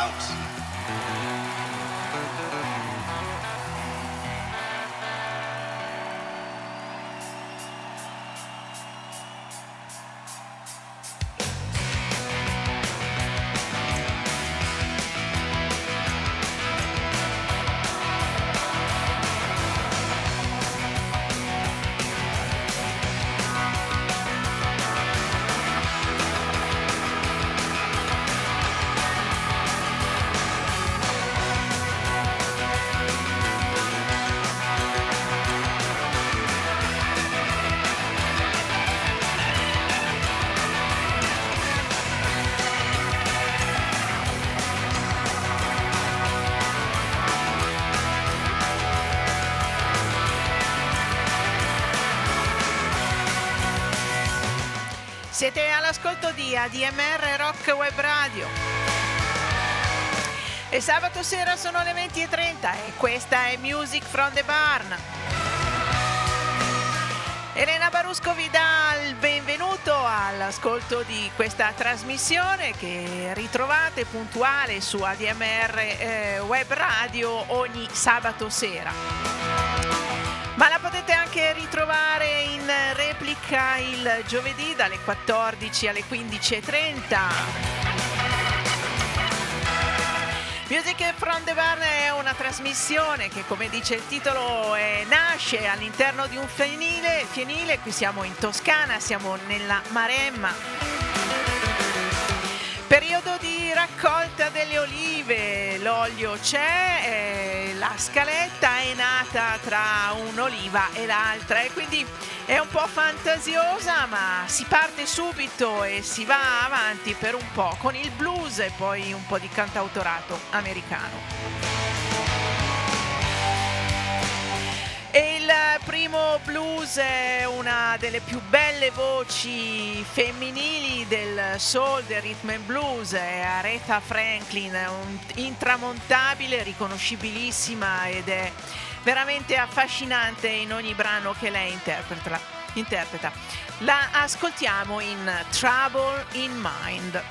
out. Siete all'ascolto di ADMR Rock Web Radio. E sabato sera sono le 20.30 e questa è Music from the Barn. Elena Barusco vi dà il benvenuto all'ascolto di questa trasmissione che ritrovate puntuale su ADMR eh, Web Radio ogni sabato sera. Ma la potete anche ritrovare replica il giovedì dalle 14 alle 15.30. Music from the Barn è una trasmissione che, come dice il titolo, eh, nasce all'interno di un fienile, fienile. Qui siamo in Toscana, siamo nella Maremma. Periodo di raccolta delle olive, l'olio c'è, eh, la scaletta è nata tra un'oliva e l'altra e quindi è un po' fantasiosa ma si parte subito e si va avanti per un po' con il blues e poi un po' di cantautorato americano. E il primo blues è una delle più belle voci femminili del soul, del rhythm and blues, è Aretha Franklin, intramontabile, riconoscibilissima ed è veramente affascinante in ogni brano che lei interpreta. La ascoltiamo in Trouble in Mind.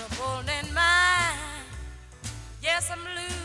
Trouble in mind, yes I'm blue,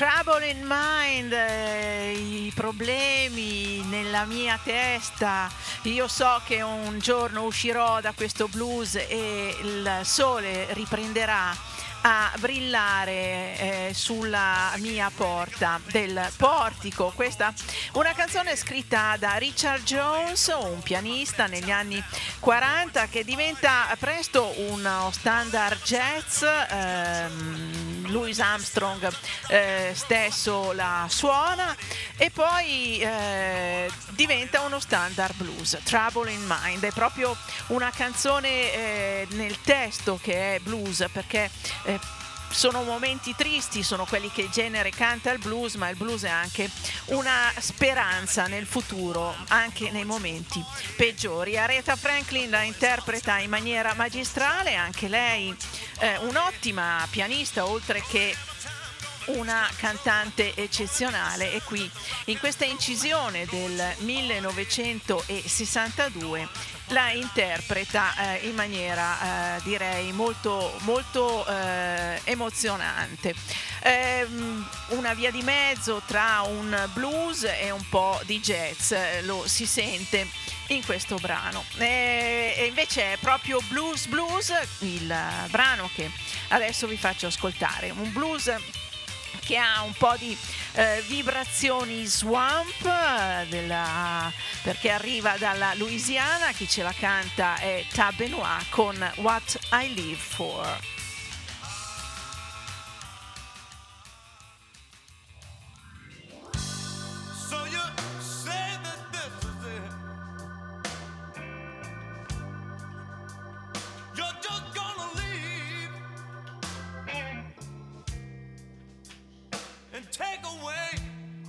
Trouble in Mind, eh, i problemi nella mia testa. Io so che un giorno uscirò da questo blues e il sole riprenderà a brillare eh, sulla mia porta del portico. Questa una canzone scritta da Richard Jones, un pianista negli anni 40 che diventa presto uno standard jazz. Ehm, Louis Armstrong eh, stesso la suona e poi eh, diventa uno standard blues. Trouble in Mind è proprio una canzone eh, nel testo che è blues perché eh, sono momenti tristi, sono quelli che il genere canta il blues, ma il blues è anche una speranza nel futuro, anche nei momenti peggiori. Aretha Franklin la interpreta in maniera magistrale, anche lei eh, un'ottima pianista, oltre che una cantante eccezionale e qui in questa incisione del 1962 la interpreta eh, in maniera eh, direi molto, molto eh, emozionante. Ehm, una via di mezzo tra un blues e un po' di jazz, lo si sente in questo brano. E invece è proprio Blues Blues, il brano che adesso vi faccio ascoltare, un blues che ha un po' di eh, vibrazioni swamp eh, della, perché arriva dalla Louisiana, chi ce la canta è Tab Benoit con What I Live For.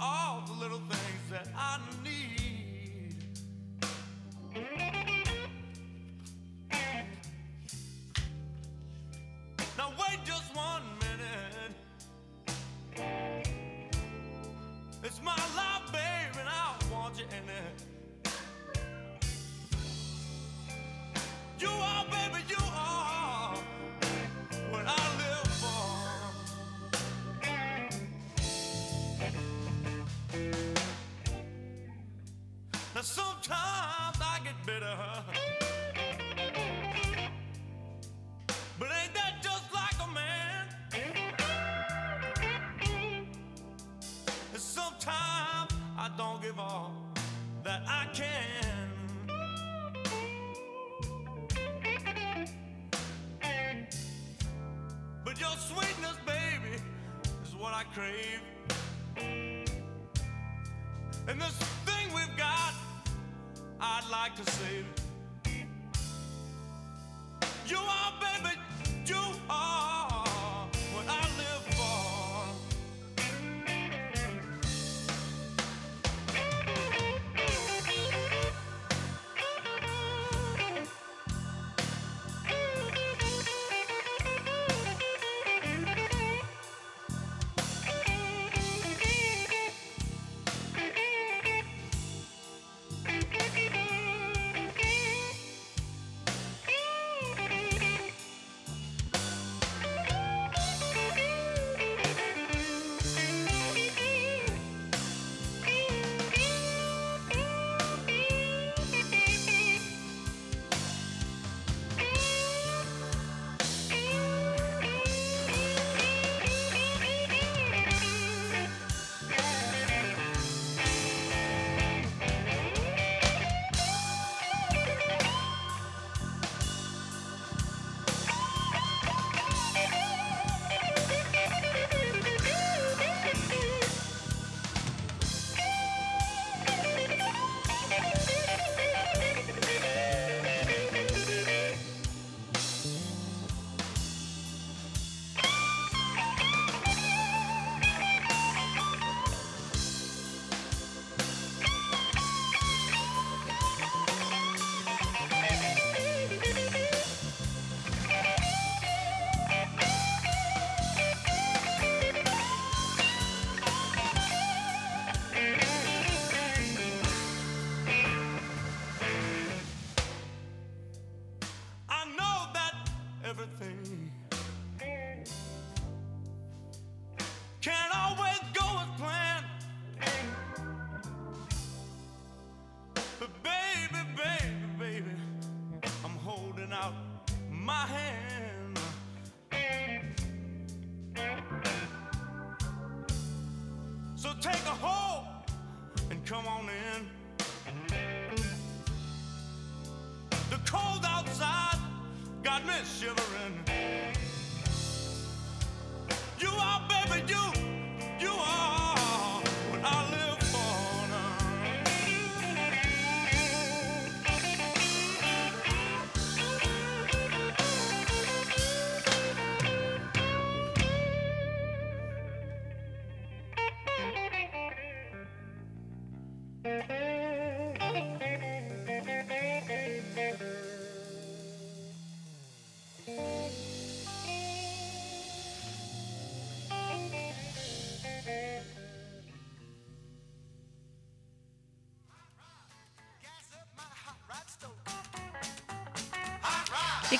all the little things that I know. crave. And this thing we've got, I'd like to save.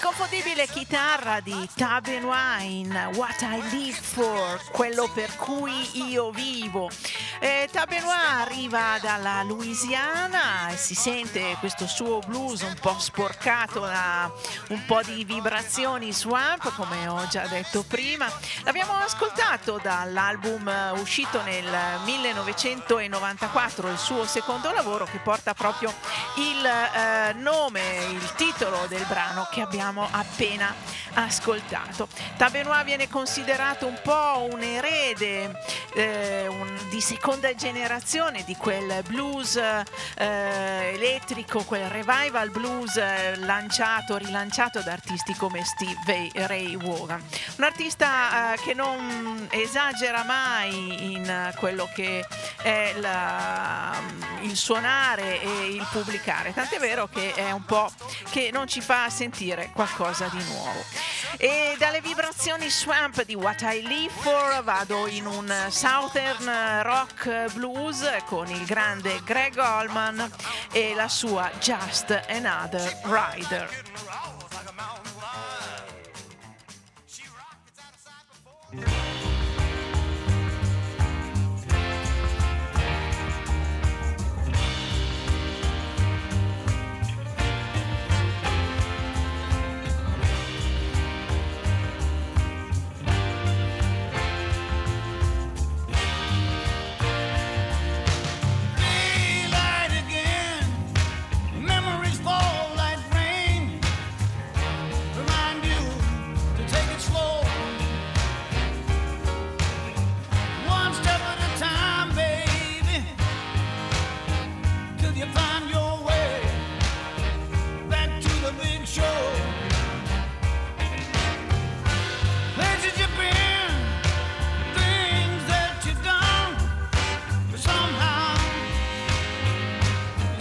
L'inconfondibile chitarra di Tab Wine, What I Live For, quello per cui io vivo. Eh, Tabenois arriva dalla Louisiana e si sente questo suo blues un po' sporcato da un po' di vibrazioni swamp, come ho già detto prima. L'abbiamo ascoltato dall'album uscito nel 1994, il suo secondo lavoro che porta proprio il eh, nome, il titolo del brano che abbiamo appena ascoltato. Tabenois viene considerato un po' un erede eh, un, di secondo seconda generazione di quel blues eh, elettrico, quel revival blues eh, lanciato, rilanciato da artisti come Steve Ray Vaughan. Un artista eh, che non esagera mai in quello che è la, il suonare e il pubblicare, tant'è vero che è un po' che non ci fa sentire qualcosa di nuovo. E dalle vibrazioni swamp di What I Live For vado in un southern rock blues con il grande Greg Allman e la sua Just Another Rider.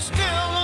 still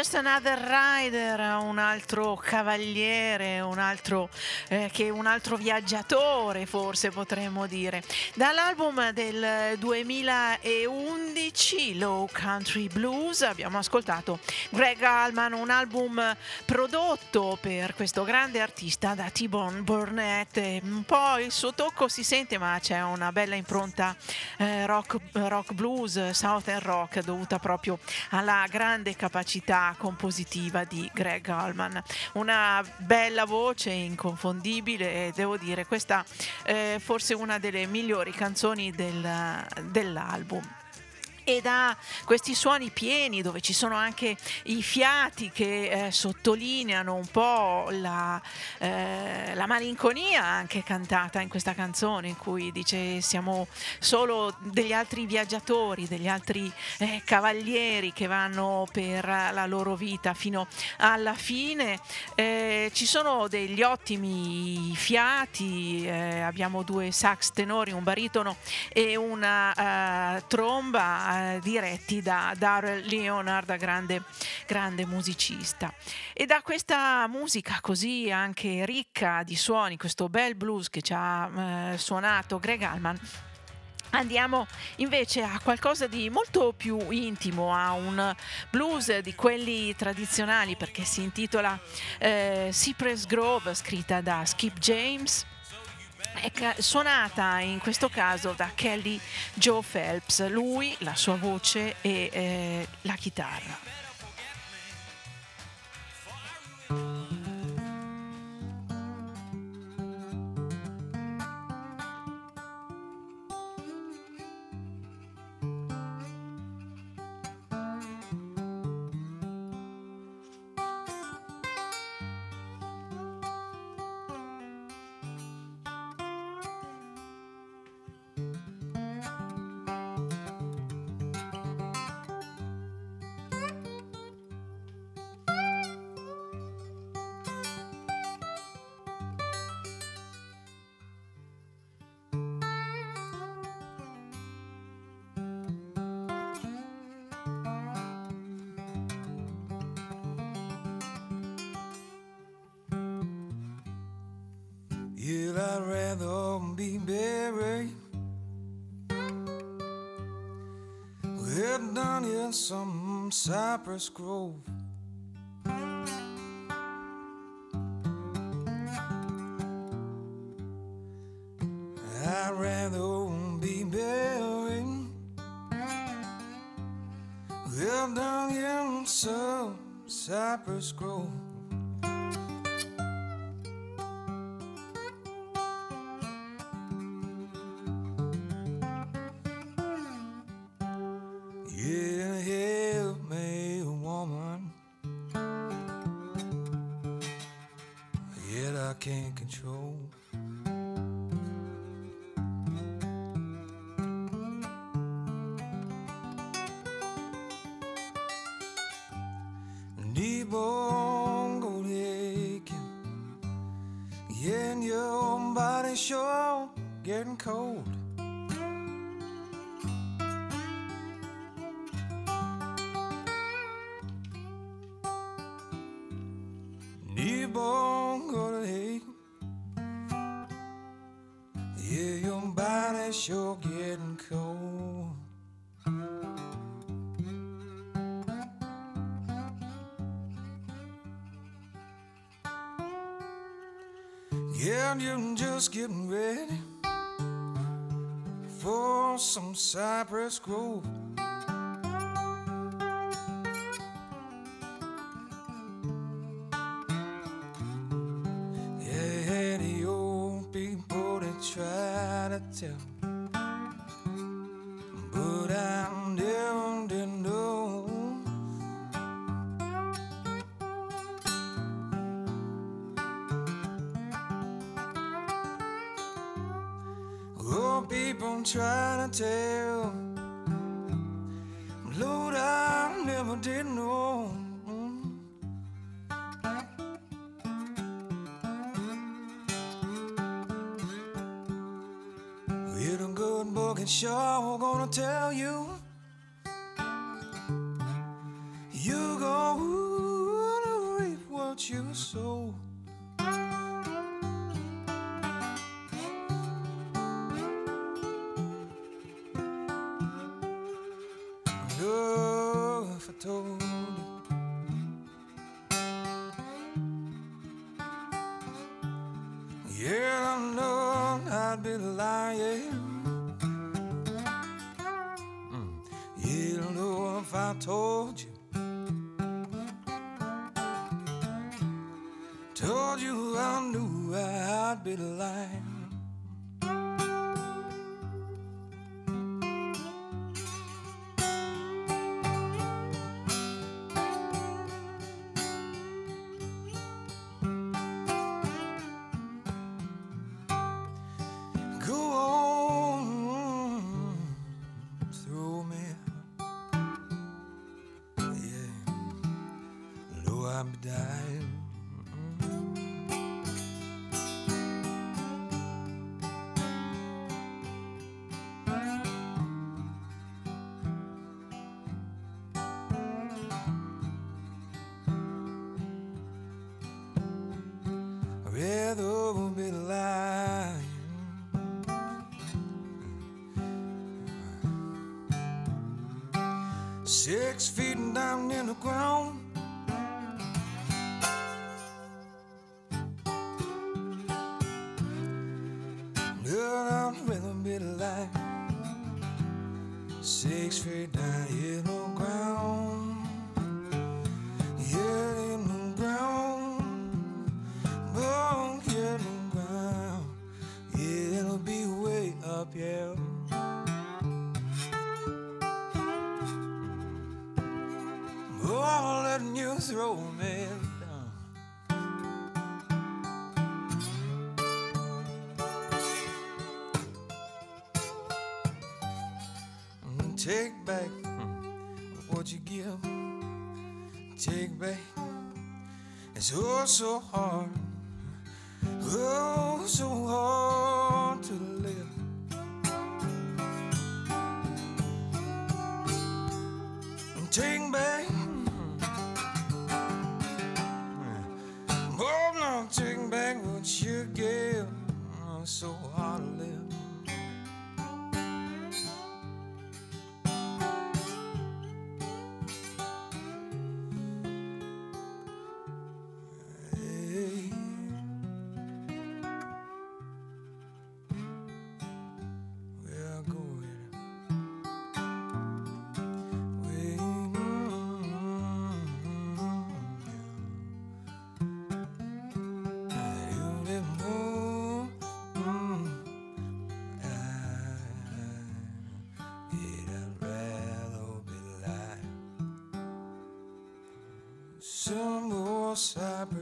Just Another Rider, un altro cavaliere, un altro, eh, che un altro viaggiatore forse potremmo dire. Dall'album del 2011, Low Country Blues, abbiamo ascoltato Greg Allman, un album prodotto per questo grande artista da T-Bone Burnett. Un po' il suo tocco si sente, ma c'è una bella impronta eh, rock, rock blues, southern rock dovuta proprio alla grande capacità compositiva di Greg Allman. Una bella voce inconfondibile e devo dire questa è forse una delle migliori canzoni del, dell'album e da questi suoni pieni dove ci sono anche i fiati che eh, sottolineano un po' la, eh, la, malinconia anche cantata in questa canzone in cui dice siamo solo degli altri viaggiatori, degli altri eh, cavalieri che vanno per la loro vita fino alla fine. Eh, ci sono degli ottimi fiati, eh, abbiamo due sax tenori, un baritono e una uh, tromba eh, diretti da Darrell Leonard, grande, grande musicista. E da questa musica così anche ricca di suoni, questo bel blues che ci ha eh, suonato Greg Allman, Andiamo invece a qualcosa di molto più intimo, a un blues di quelli tradizionali perché si intitola eh, Cypress Grove, scritta da Skip James suonata in questo caso da Kelly Joe Phelps, lui, la sua voce e eh, la chitarra. I'd rather be buried. Well, down in some cypress grove. born gonna hate. Yeah, your body's sure getting cold. Yeah, you're just getting ready for some cypress grove. sure we're gonna tell you Six feet down in the ground. But I'd rather be alive. Six feet down in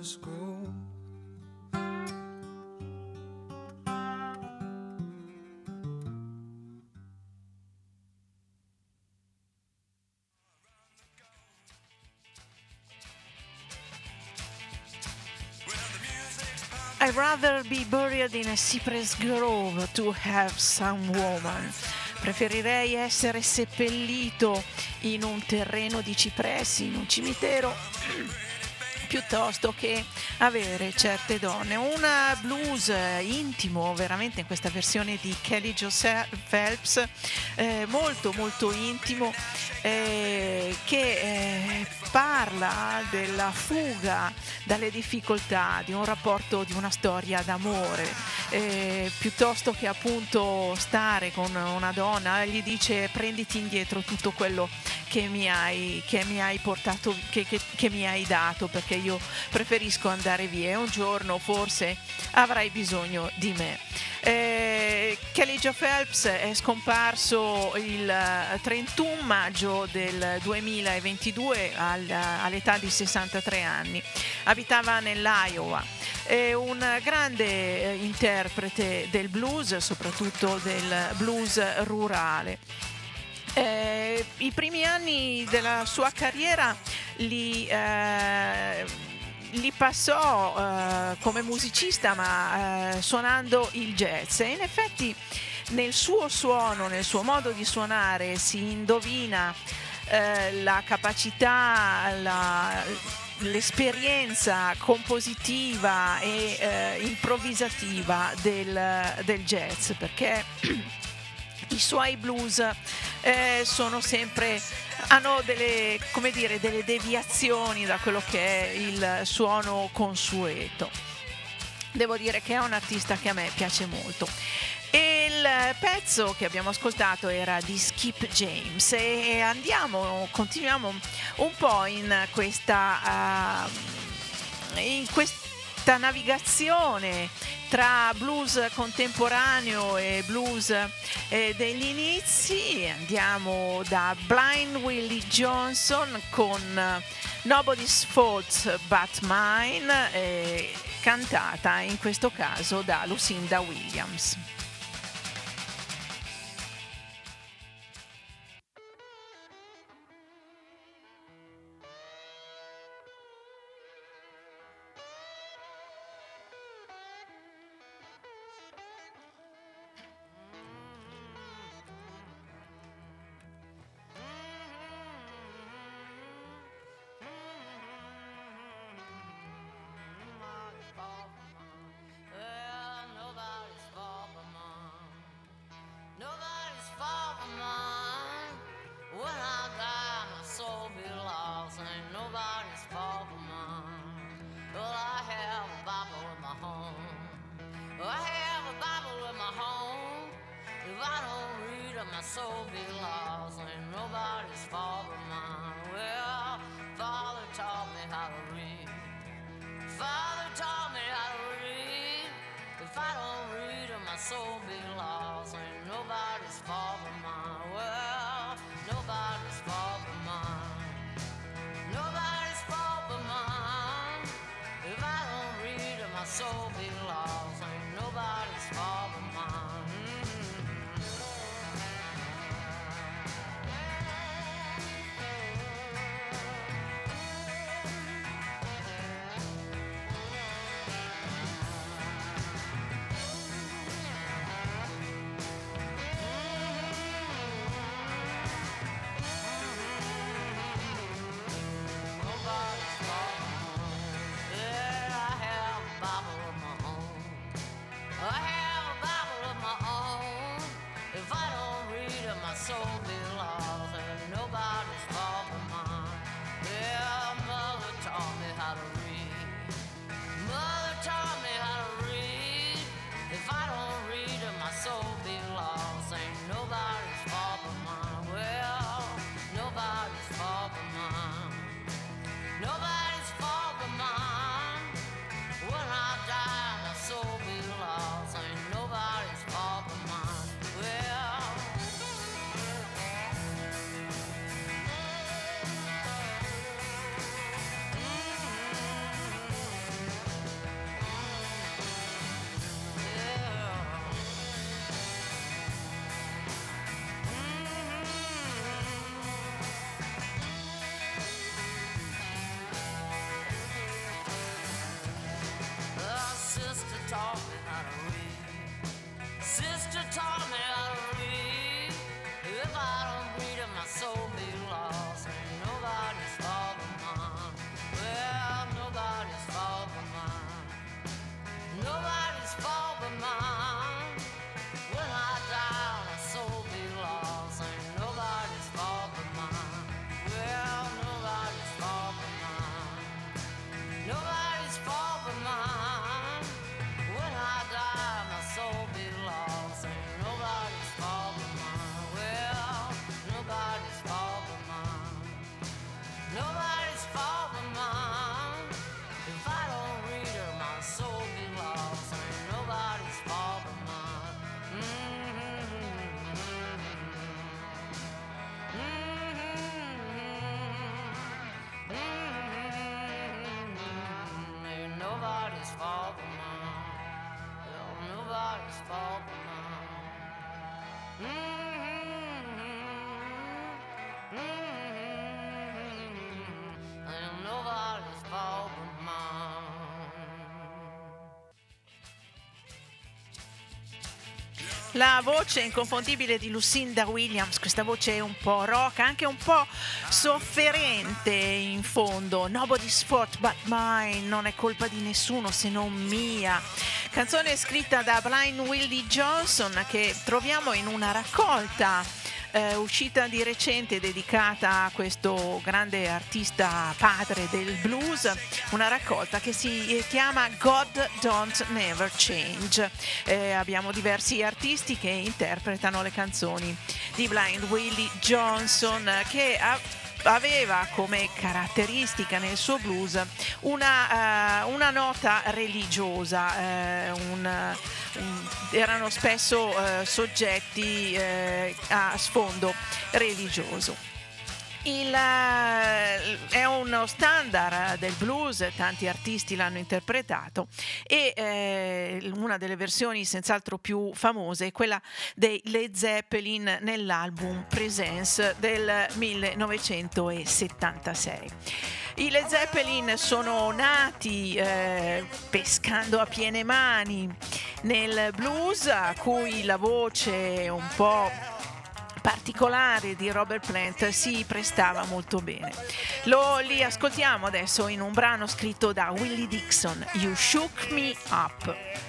cypress grove. I'd rather be buried in a cypress grove to have some woman. Preferirei essere seppellito in un terreno di cipressi, in un cimitero, piuttosto che avere certe donne. Un blues intimo, veramente in questa versione di Kelly Joe Phelps, eh, molto molto intimo, eh, che eh, parla della fuga dalle difficoltà, di un rapporto, di una storia d'amore, eh, piuttosto che appunto stare con una donna, gli dice prenditi indietro tutto quello che mi hai, che mi hai portato, che, che- che mi hai dato, perché io preferisco andare via e un giorno forse avrai bisogno di me. Eh, Joe Phelps è scomparso il eh, 31 maggio del 2022 al- all'età di 63 anni. Abitava nell'Iowa. È un grande eh, interprete del blues, soprattutto del blues rurale. Eh, I primi anni della sua carriera li, eh, li passò eh, come musicista ma eh, suonando il jazz. E in effetti nel suo suono, nel suo modo di suonare si indovina eh, la capacità, la, l'esperienza compositiva e eh, improvvisativa del, del jazz perché i suoi blues eh, sono sempre hanno delle, come dire, delle deviazioni da quello che è il suono consueto. Devo dire che è un artista che a me piace molto. E il pezzo che abbiamo ascoltato era di Skip James e andiamo, continuiamo un po' in questa... Uh, in quest- questa navigazione tra blues contemporaneo e blues eh, degli inizi. Andiamo da Blind Willie Johnson con eh, Nobody's Fault But Mine, eh, cantata in questo caso da Lucinda Williams. soul belongs. Ain't nobody's fault. Voce inconfondibile di Lucinda Williams, questa voce un po' rock, anche un po' sofferente in fondo. Nobody's fault but mine, non è colpa di nessuno se non mia. Canzone scritta da Blind Willie Johnson che troviamo in una raccolta eh, uscita di recente dedicata a questo grande artista padre del blues, una raccolta che si chiama God Don't Never Change. Eh, abbiamo diversi artisti che interpretano le canzoni di Blind Willie Johnson che ha aveva come caratteristica nel suo blues una, uh, una nota religiosa, uh, un, un, erano spesso uh, soggetti a sfondo religioso. Il, è uno standard del blues, tanti artisti l'hanno interpretato e eh, una delle versioni senz'altro più famose è quella dei Led Zeppelin nell'album Presence del 1976. I Led Zeppelin sono nati eh, pescando a piene mani nel blues a cui la voce un po' particolare di Robert Plant si prestava molto bene. Lo li ascoltiamo adesso in un brano scritto da Willie Dixon, You Shook Me Up.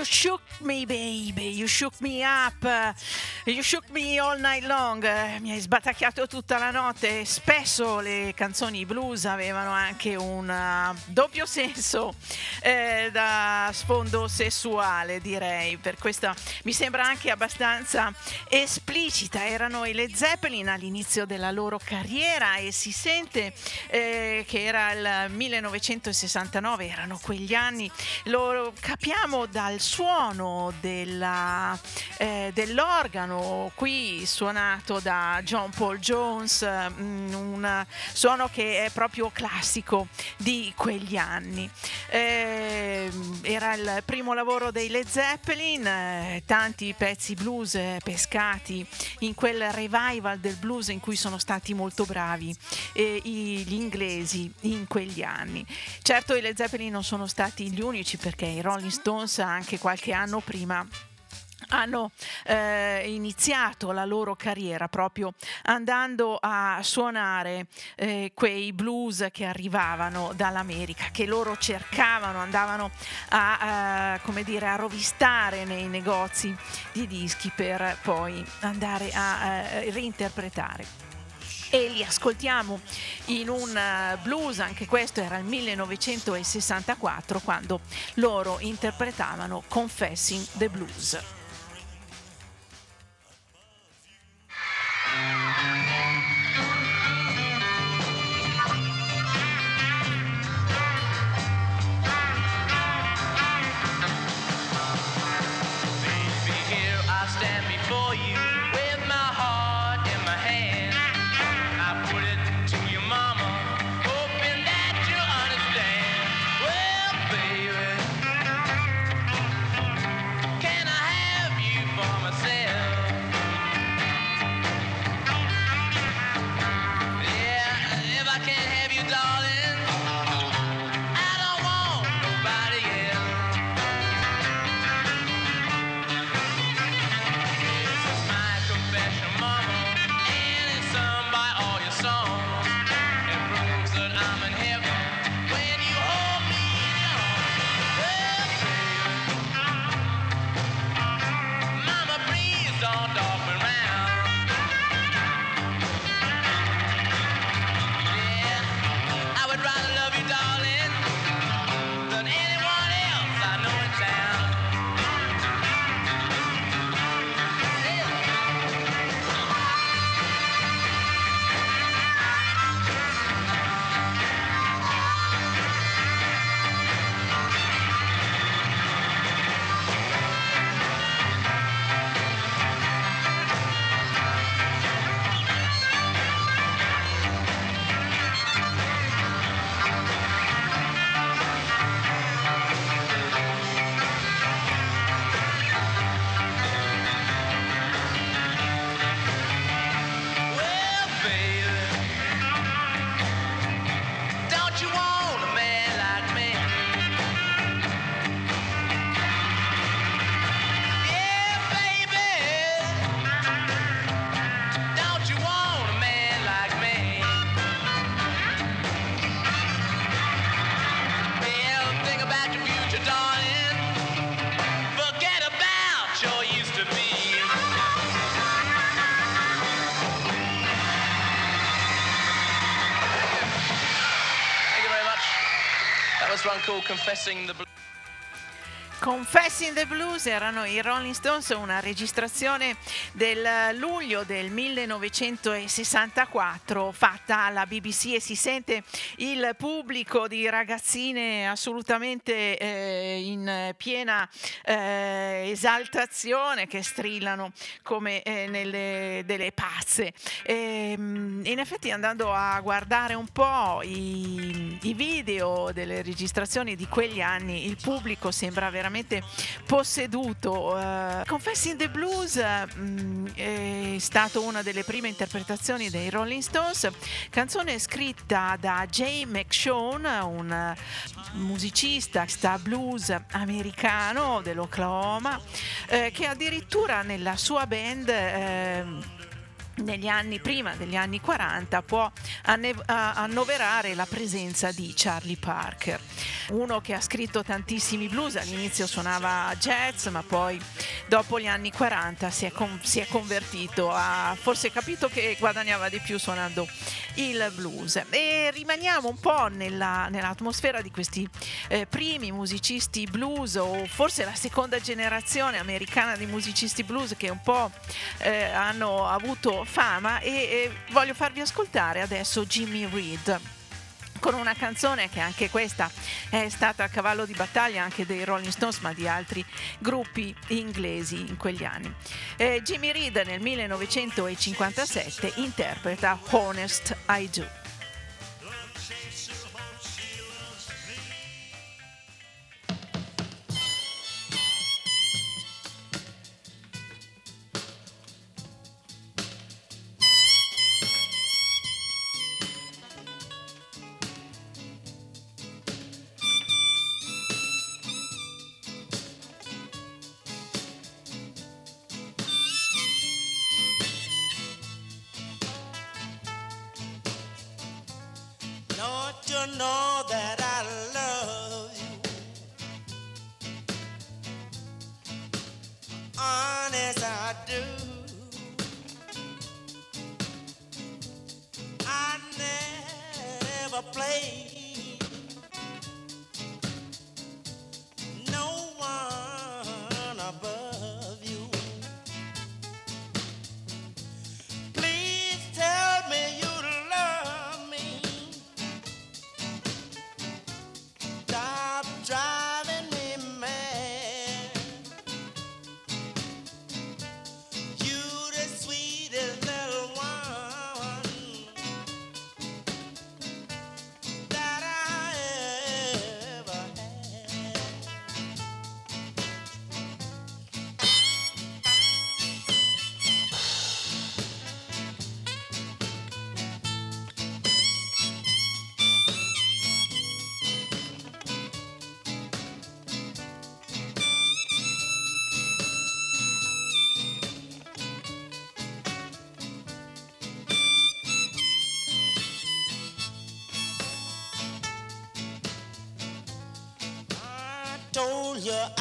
You shook me baby, you shook me up, uh, you shook me all night long, mi hai sbatacchiato tutta la notte. Spesso le canzoni blues avevano anche un uh, doppio senso eh, da sfondo sessuale, direi. Per questo mi sembra anche abbastanza esplicita. Erano i Led Zeppelin all'inizio della loro carriera e si sente eh, che era il 1969, erano quegli anni. Lo capiamo dal suono della, eh, dell'organo qui suonato da John Paul Jones, mm, un suono che è proprio classico di quegli anni. Eh, era il primo lavoro dei Led Zeppelin, eh, tanti pezzi blues eh, pescati in quel revival del blues in cui sono stati molto bravi eh, gli inglesi in quegli anni. Certo i Led Zeppelin non sono stati gli unici perché i Rolling Stones anche qualche anno prima hanno eh, iniziato la loro carriera proprio andando a suonare eh, quei blues che arrivavano dall'America, che loro cercavano, andavano a, eh, come dire, a rovistare nei negozi di dischi per poi andare a eh, reinterpretare e li ascoltiamo in un eh, blues, anche questo era il 1964 quando loro interpretavano Confessing the Blues. Baby, first one called Confessing the Blues. Confessing the Blues erano i Rolling Stones, una registrazione del luglio del 1964 fatta alla BBC e si sente il pubblico di ragazzine assolutamente eh, in piena eh, esaltazione che strillano come eh, nelle delle pazze. E, mm, in effetti andando a guardare un po' i, i video delle registrazioni di quegli anni, il pubblico sembra veramente posseduto. Uh, Confessing the Blues mm, è stata una delle prime interpretazioni dei Rolling Stones, canzone scritta da Jay McShawn, un musicista sta blues americano dell'Oklahoma, eh, che addirittura nella sua band eh, negli anni prima degli anni 40 può annoverare la presenza di Charlie Parker, uno che ha scritto tantissimi blues, all'inizio suonava jazz, ma poi dopo gli anni 40 si è, con- si è convertito, ha forse capito che guadagnava di più suonando il blues. E rimaniamo un po' nella- nell'atmosfera di questi eh, primi musicisti blues o forse la seconda generazione americana di musicisti blues che un po' eh, hanno avuto fama e, e voglio farvi ascoltare adesso Jimmy Reed con una canzone che anche questa è stata a cavallo di battaglia anche dei Rolling Stones ma di altri gruppi inglesi in quegli anni. Eh, Jimmy Reed nel 1957 interpreta Honest I Do. Know that your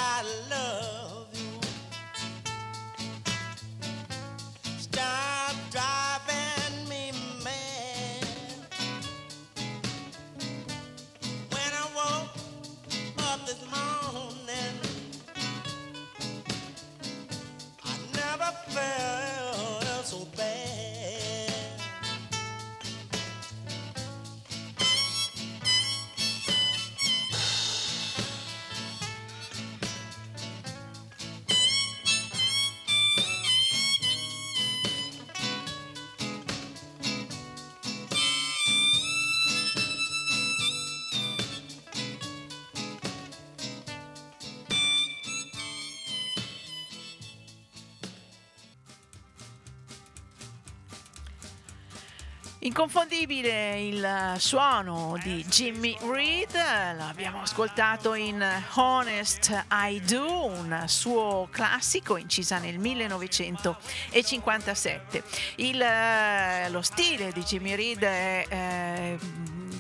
Inconfondibile il suono di Jimmy Reed, l'abbiamo ascoltato in Honest I Do, un suo classico incisa nel 1957. Il, eh, lo stile di Jimmy Reed è eh,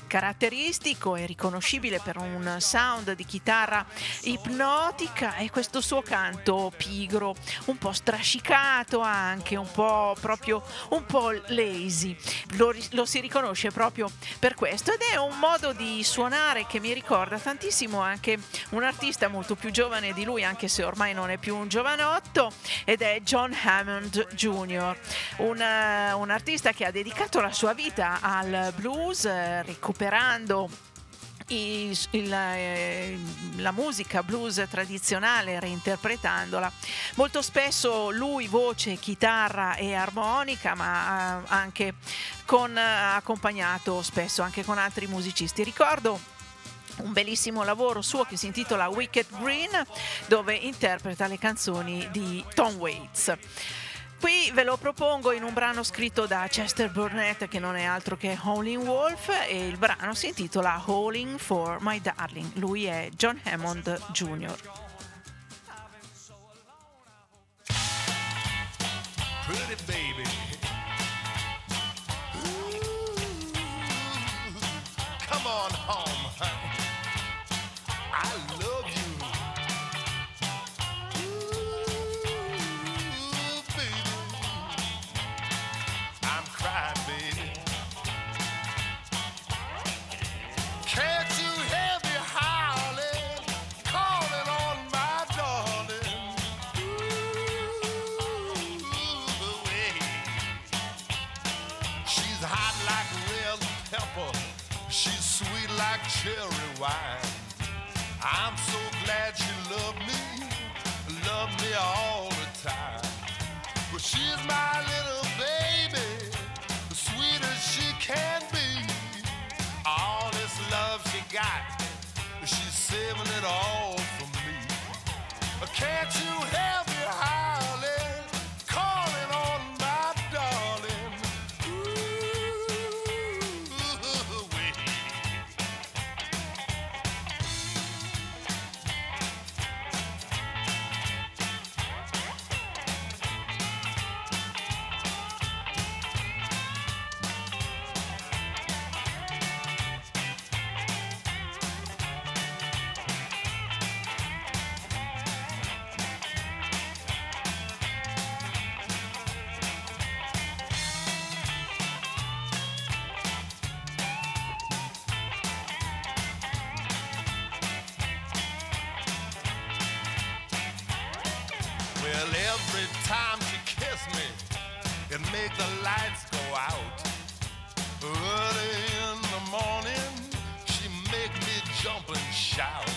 caratteristico e riconoscibile per un sound di chitarra ipnotica e questo suo canto pigro, un po' strascicato anche, un po' proprio un po' lazy. Lo, lo si riconosce proprio per questo ed è un modo di suonare che mi ricorda tantissimo anche un artista molto più giovane di lui, anche se ormai non è più un giovanotto, ed è John Hammond Jr., un, un artista che ha dedicato la sua vita al blues, eh, recuperando i- il, eh, la musica blues tradizionale reinterpretandola. Molto spesso lui voce, chitarra e armonica, ma eh, anche con eh, accompagnato spesso anche con altri musicisti. Ricordo un bellissimo lavoro suo che si intitola Wicked Green dove interpreta le canzoni di Tom Waits. Qui ve lo propongo in un brano scritto da Chester Burnett che non è altro che Howling Wolf e il brano si intitola Howling for My Darling. Lui è John Hammond Jr. Pretty baby. Ooh, Come on home, honey. Wine. I'm so glad she loved me, loved me all the time. But she's my little baby, the sweetest she can be. All this love she got, she's saving it all for me. Can't shout.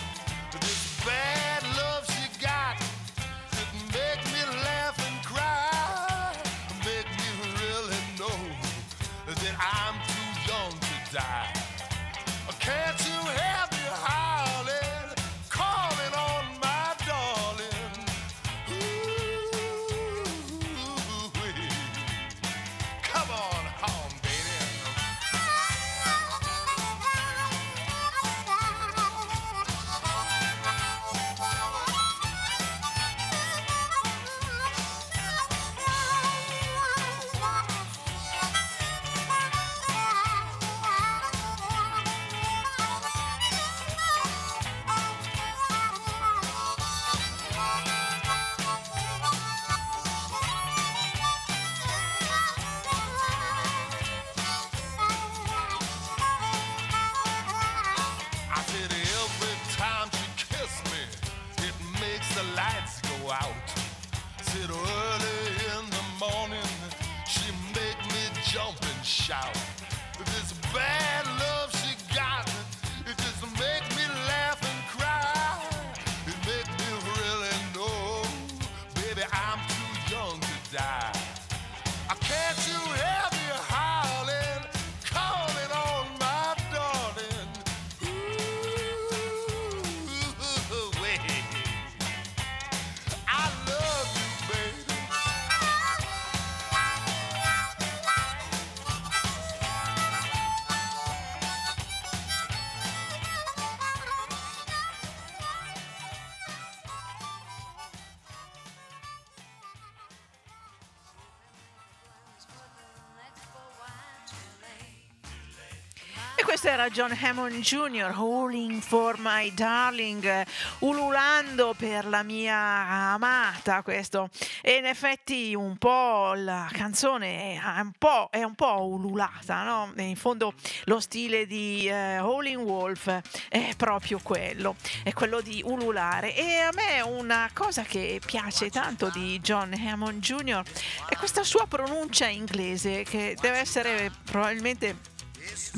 Questo era John Hammond Jr., Howling for My Darling, ululando per la mia amata, questo. E in effetti un po' la canzone è un po', è un po ululata, no? In fondo lo stile di eh, Howling Wolf è proprio quello, è quello di ululare. E a me una cosa che piace tanto di John Hammond Jr. è questa sua pronuncia inglese che deve essere probabilmente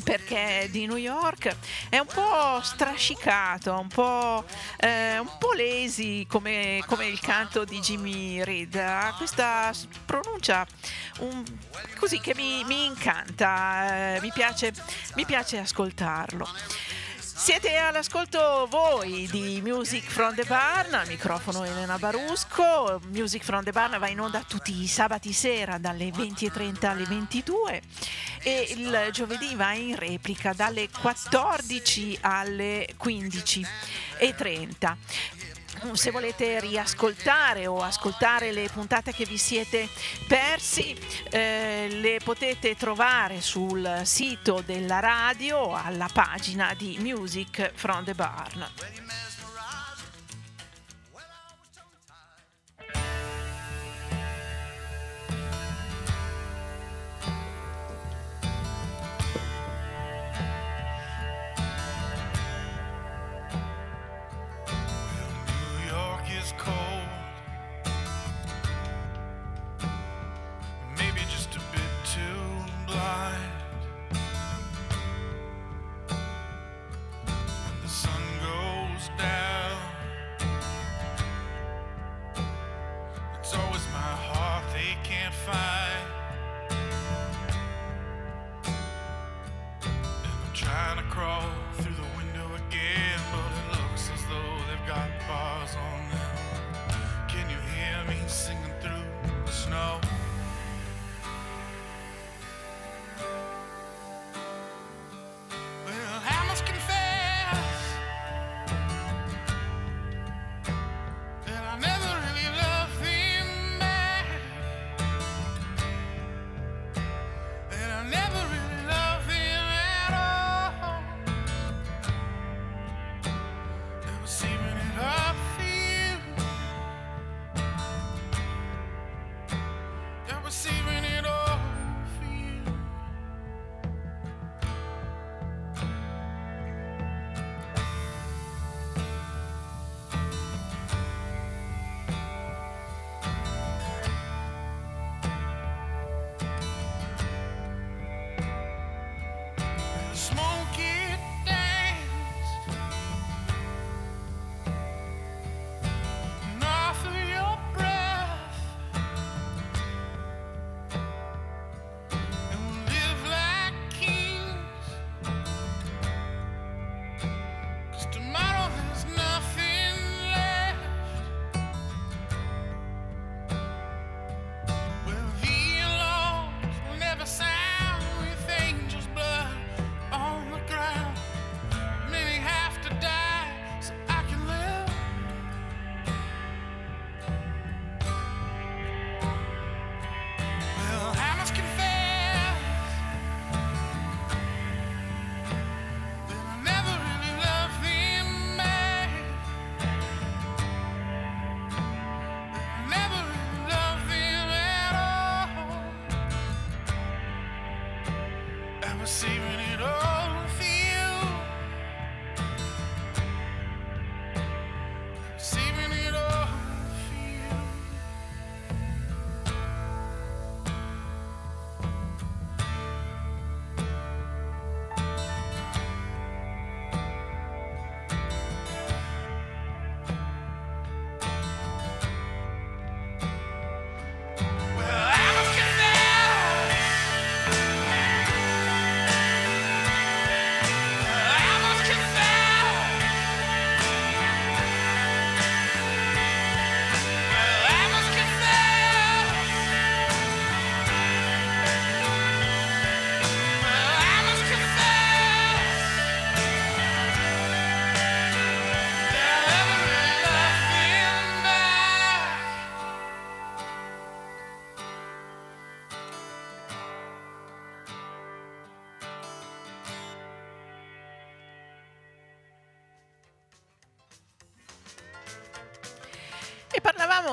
perché di New York è un po' strascicato, un po', eh, un po lazy come, come, il canto di Jimmy Reed. Ha questa pronuncia un, così che mi, mi incanta, eh, mi, piace, mi piace ascoltarlo. Siete all'ascolto voi di Music from the Barn, al microfono Elena Barusco. Music from the Barn va in onda tutti i sabati sera dalle 20.30 alle 22 e il giovedì va in replica dalle 14 alle 15.30 se volete riascoltare o ascoltare le puntate che vi siete persi, eh, le potete trovare sul sito della radio alla pagina di Music from the Barn.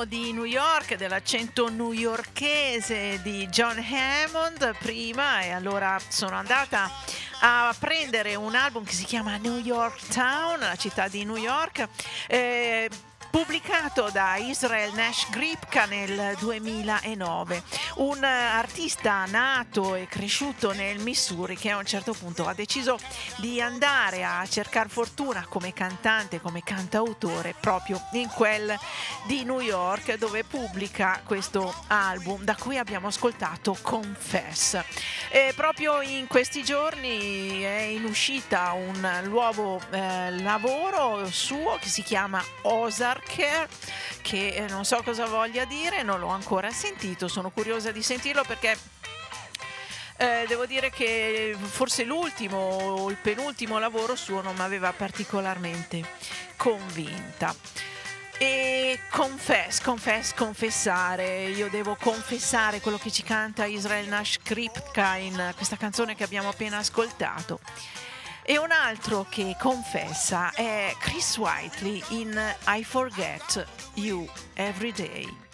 Di New York, dell'accento newyorkese di John Hammond prima e allora sono andata a prendere un album che si chiama New York Town, la città di New York. Eh, pubblicato da Israel Nash Gripka nel 2009, un artista nato e cresciuto nel Missouri che a un certo punto ha deciso di andare a cercare fortuna come cantante, come cantautore proprio in quel di New York dove pubblica questo album da cui abbiamo ascoltato Confess. E proprio in questi giorni è in uscita un nuovo eh, lavoro suo che si chiama Ozark che eh, non so cosa voglia dire, non l'ho ancora sentito, sono curiosa di sentirlo perché eh, devo dire che forse l'ultimo o il penultimo lavoro suo non mi aveva particolarmente convinta. E confess, confess, confessare, io devo confessare quello che ci canta Israel Nash Kripka in questa canzone che abbiamo appena ascoltato. E un altro che confessa è Chris Whiteley in I Forget You Every Day.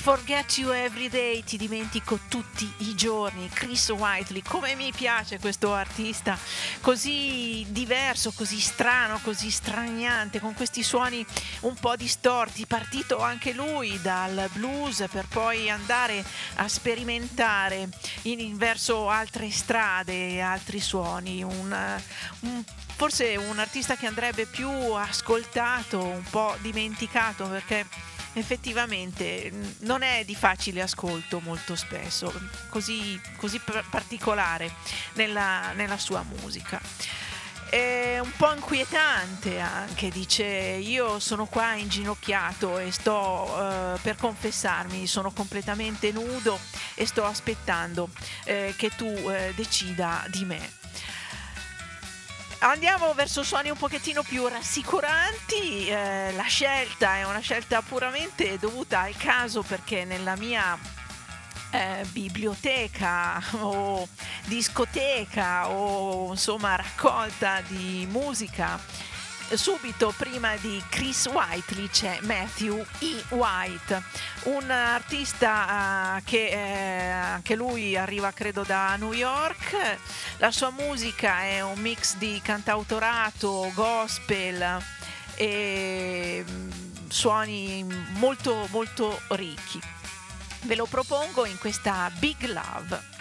Forget you every day, ti dimentico tutti i giorni. Chris Whiteley, come mi piace questo artista così diverso, così strano, così straniante, con questi suoni un po' distorti, partito anche lui dal blues per poi andare a sperimentare in, verso altre strade, altri suoni, un, un forse un artista che andrebbe più ascoltato, un po' dimenticato perché effettivamente non è di facile ascolto molto spesso, così, così particolare nella, nella sua musica è un po' inquietante anche, dice io sono qua inginocchiato e sto uh, per confessarmi, sono completamente nudo e sto aspettando uh, che tu uh, decida di me. Andiamo verso suoni un pochettino più rassicuranti, eh, la scelta è una scelta puramente dovuta al caso perché nella mia eh, biblioteca o discoteca o insomma raccolta di musica subito prima di Chris Whiteley c'è Matthew E. White, un artista uh, che eh, anche lui arriva credo da New York. La sua musica è un mix di cantautorato, gospel e mm, suoni molto molto ricchi. Ve lo propongo in questa Big Love.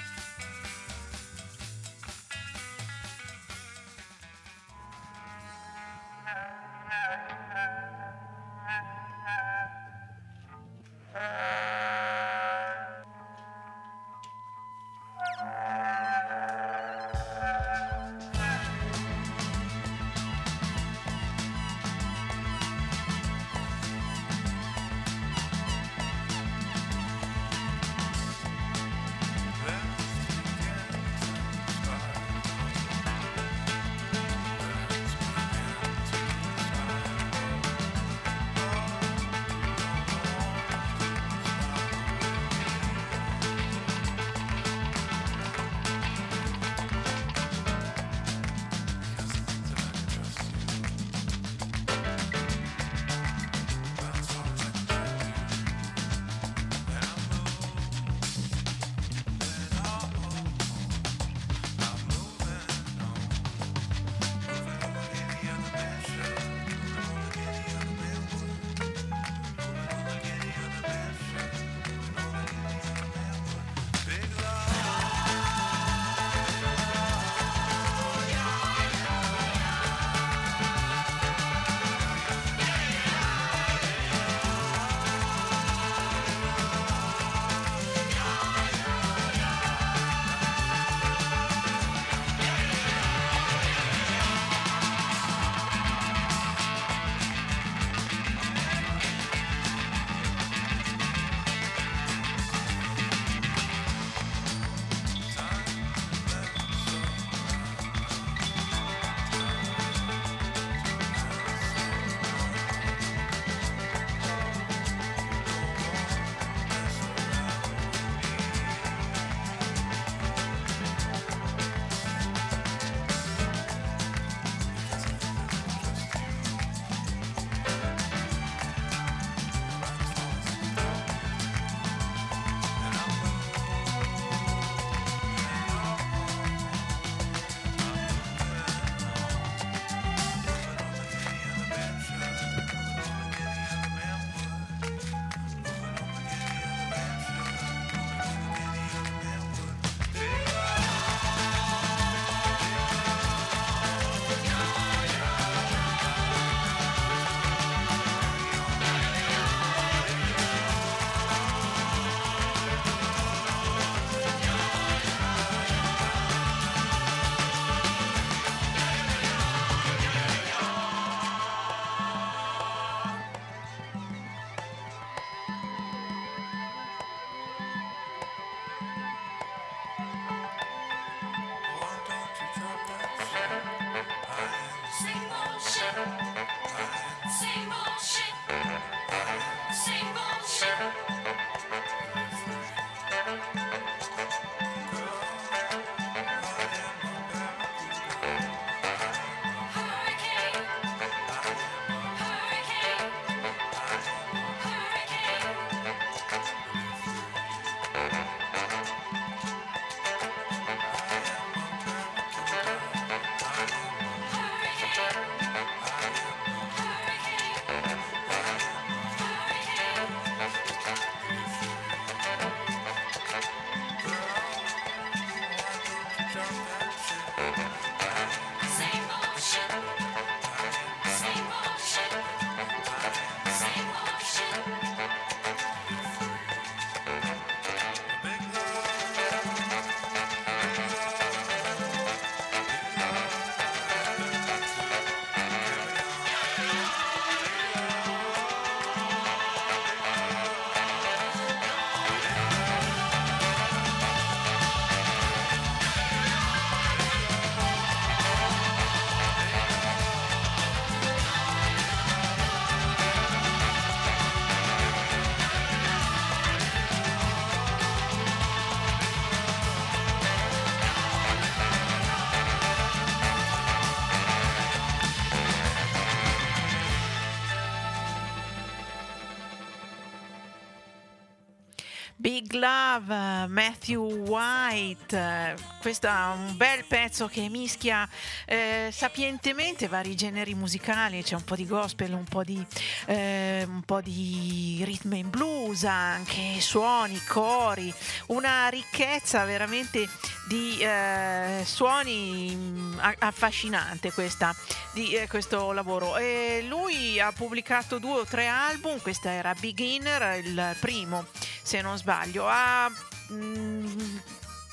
Big Love, Matthew White, questo è un bel pezzo che mischia eh, sapientemente vari generi musicali, c'è un po' di gospel, un po' di, eh, un po' di rhythm and blues, anche suoni, cori, una ricchezza veramente di eh, suoni mm, affascinante questa, di eh, questo lavoro. E lui ha pubblicato due o tre album, questa era Beginner, il primo se non sbaglio. Ha mm,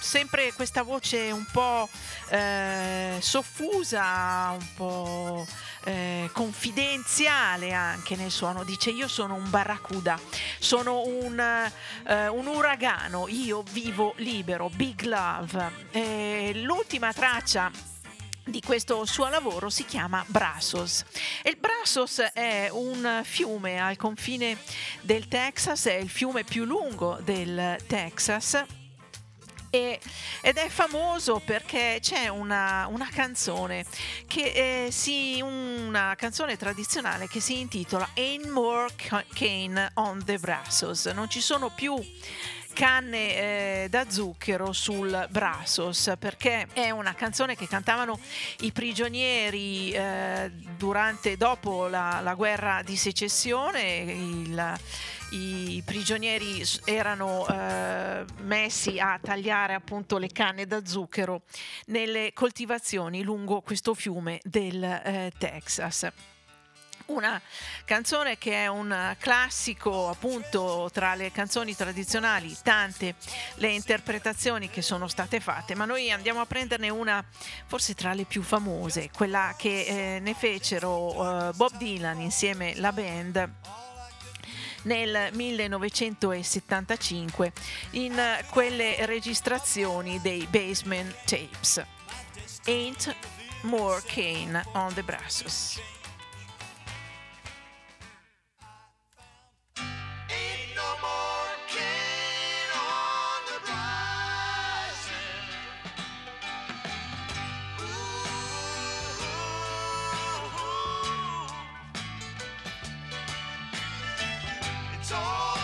sempre questa voce un po' eh, soffusa, un po' eh, confidenziale anche nel suono. Dice io sono un barracuda, sono un, eh, un uragano, io vivo libero, big love. L'ultima traccia di questo suo lavoro si chiama Brazos. Il Brazos è un fiume al confine del Texas, è il fiume più lungo del Texas. Ed è famoso perché c'è una, una canzone che eh, si, una canzone tradizionale che si intitola Ain't More Cane on the Brazos. Non ci sono più canne eh, da zucchero sul Brazos perché è una canzone che cantavano i prigionieri eh, durante, dopo la, la, guerra di secessione. Il, i prigionieri erano eh, messi a tagliare appunto le canne da zucchero nelle coltivazioni lungo questo fiume del eh, Texas una canzone che è un classico appunto tra le canzoni tradizionali, tante le interpretazioni che sono state fatte, ma noi andiamo a prenderne una forse tra le più famose, quella che eh, ne fecero eh, Bob Dylan insieme alla band nel 1975 in quelle registrazioni dei Basement Tapes. Ain't More Cane on the Brassos. So.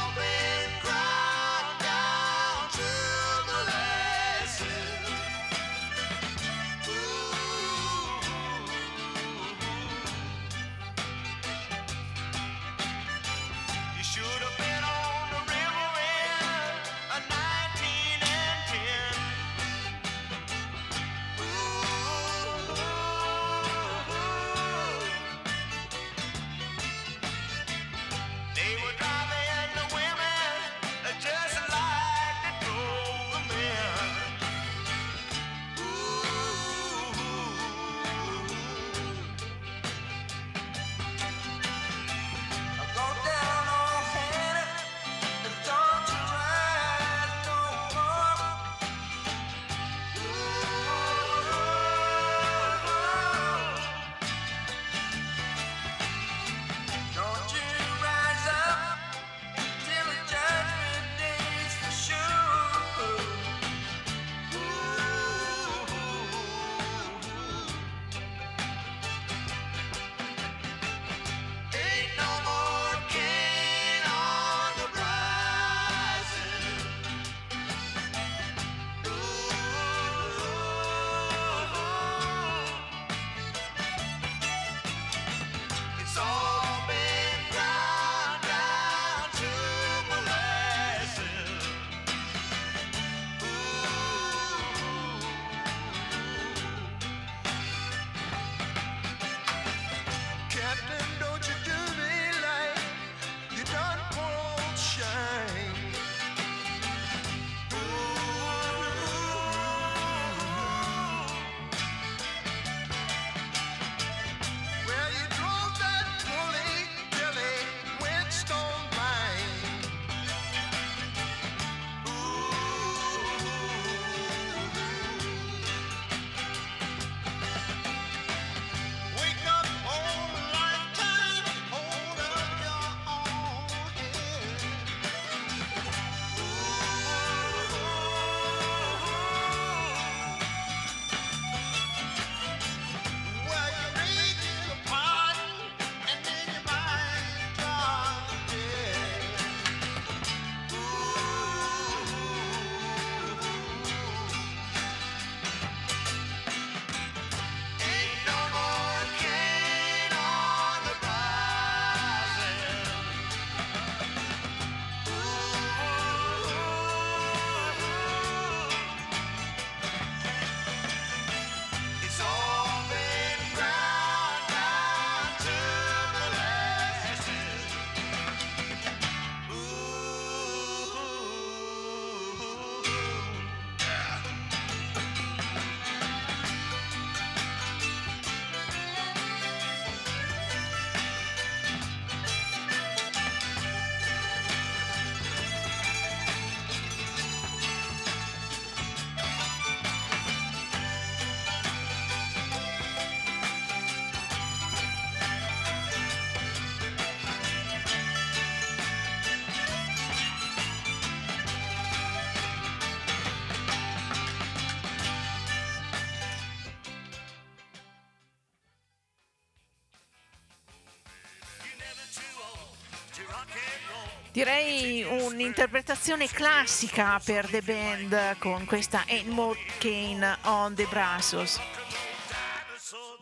Direi un'interpretazione classica per the band con questa More Kane on the Brazos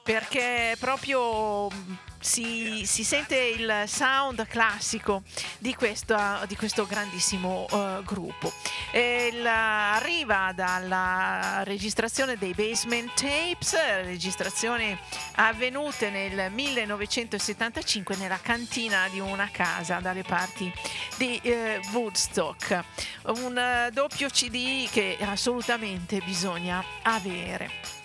perché proprio si, si sente il sound classico di, questa, di questo grandissimo uh, gruppo. Il, arriva dalla registrazione dei Basement Tapes, registrazioni avvenute nel 1975 nella cantina di una casa dalle parti di uh, Woodstock. Un uh, doppio CD che assolutamente bisogna avere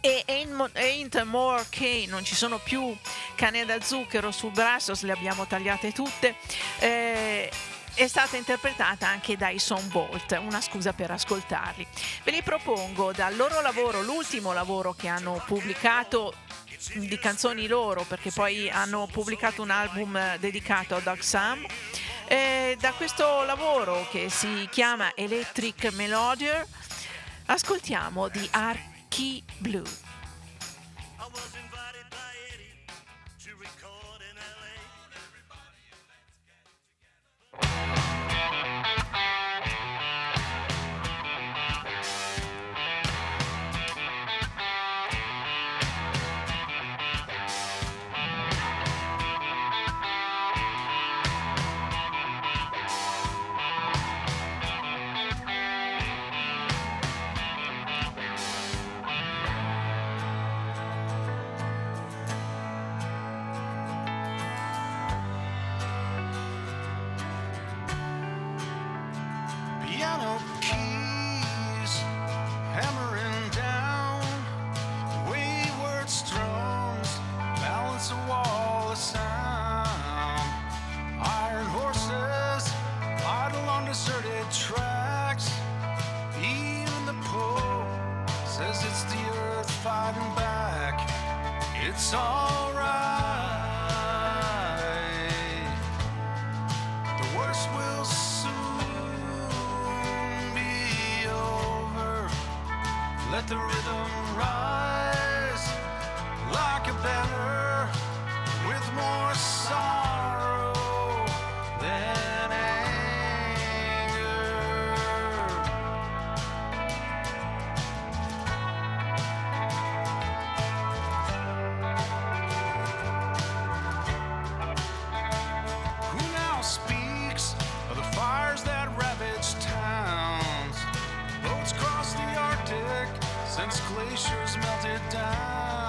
e Ain't More Kane, non ci sono più canne da zucchero sul Brazos, le abbiamo tagliate tutte. Eh, è stata interpretata anche dai Son Bolt, una scusa per ascoltarli. Ve li propongo dal loro lavoro, l'ultimo lavoro che hanno pubblicato di canzoni loro, perché poi hanno pubblicato un album dedicato a Doug Sam. Eh, da questo lavoro che si chiama Electric Melodier, ascoltiamo di Key Blue. since glaciers melted down.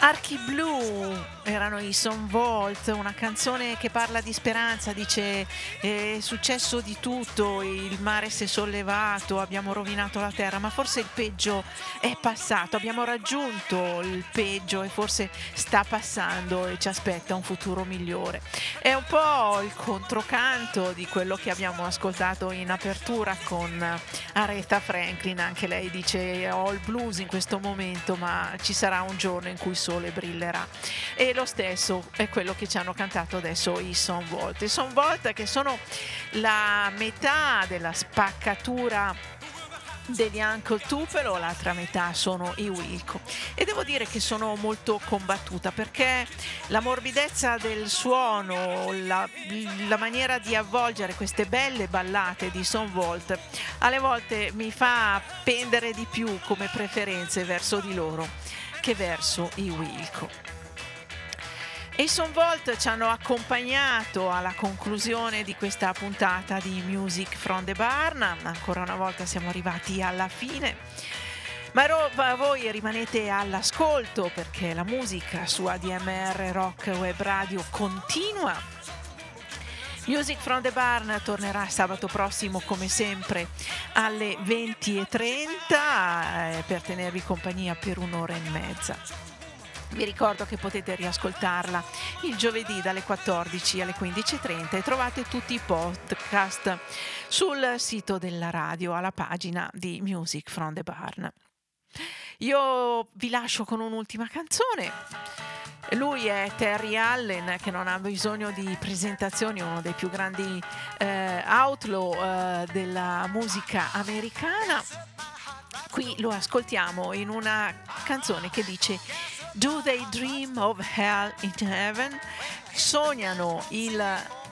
Archi Blu erano i Son Volt, una canzone che parla di speranza, dice è successo di tutto, il mare si è sollevato, abbiamo rovinato la terra, ma forse il peggio è passato, abbiamo raggiunto il peggio e forse sta passando e ci aspetta un futuro migliore. È un po' il controcanto di quello che abbiamo ascoltato in apertura con Aretha Franklin, anche lei dice ho il blues in questo momento, ma ci sarà un giorno in cui sole brillerà. E lo stesso è quello che ci hanno cantato adesso i Son Volt. I Son Volt che sono la metà della spaccatura degli Uncle Tupelo, l'altra metà sono i Wilco. E devo dire che sono molto combattuta perché la morbidezza del suono, la, la maniera di avvolgere queste belle ballate di Son Volt, alle volte mi fa pendere di più come preferenze verso di loro che verso i Wilco. E Son Volt ci hanno accompagnato alla conclusione di questa puntata di Music from the Barn. Ancora una volta siamo arrivati alla fine. Ma ro- voi rimanete all'ascolto perché la musica su ADMR Rock Web Radio continua. Music from the Barn tornerà sabato prossimo come sempre alle 20.30 eh, per tenervi compagnia per un'ora e mezza. Vi ricordo che potete riascoltarla il giovedì dalle 14 alle 15.30 e trovate tutti i podcast sul sito della radio alla pagina di Music from the Barn. Io vi lascio con un'ultima canzone. Lui è Terry Allen che non ha bisogno di presentazioni, uno dei più grandi eh, outlaw eh, della musica americana. Qui lo ascoltiamo in una canzone che dice Do they dream of hell in heaven? Sognano il,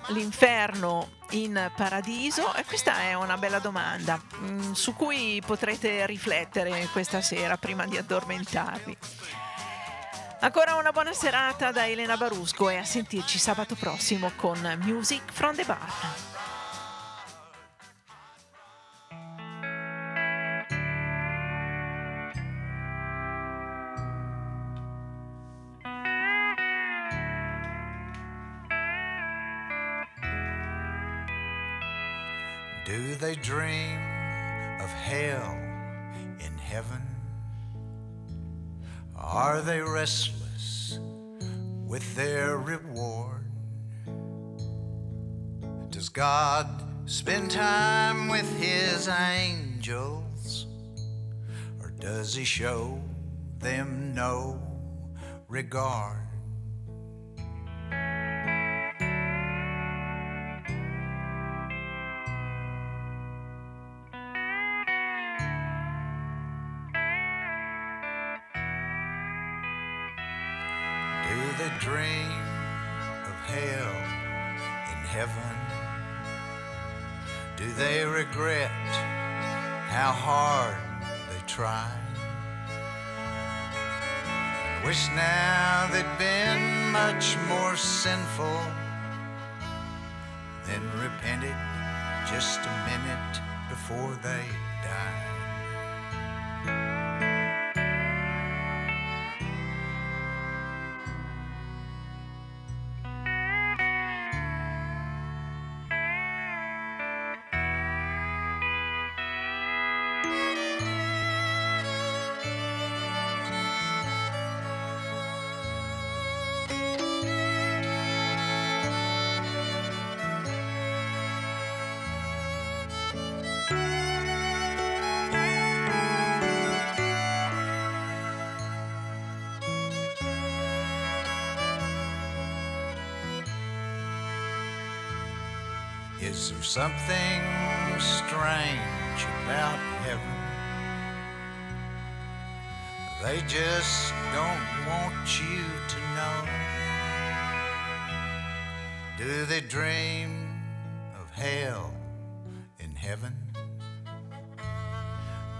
l'inferno in paradiso? E questa è una bella domanda mm, su cui potrete riflettere questa sera prima di addormentarvi. Ancora una buona serata da Elena Barusco e a sentirci sabato prossimo con Music from the Bar. They dream of hell in heaven? Are they restless with their reward? Does God spend time with his angels? Or does he show them no regard? They'd been much more sinful, then repented just a minute before they died. Is there something strange about heaven? They just don't want you to know. Do they dream of hell in heaven?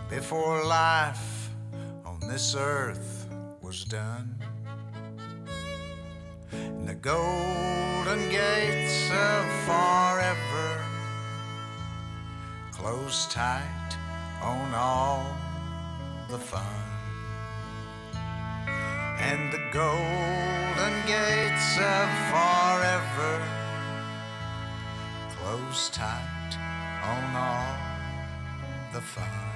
Before life on this earth was done, and the golden gates of forever close tight on all the fun. and the golden gates of forever close tight on all the fire.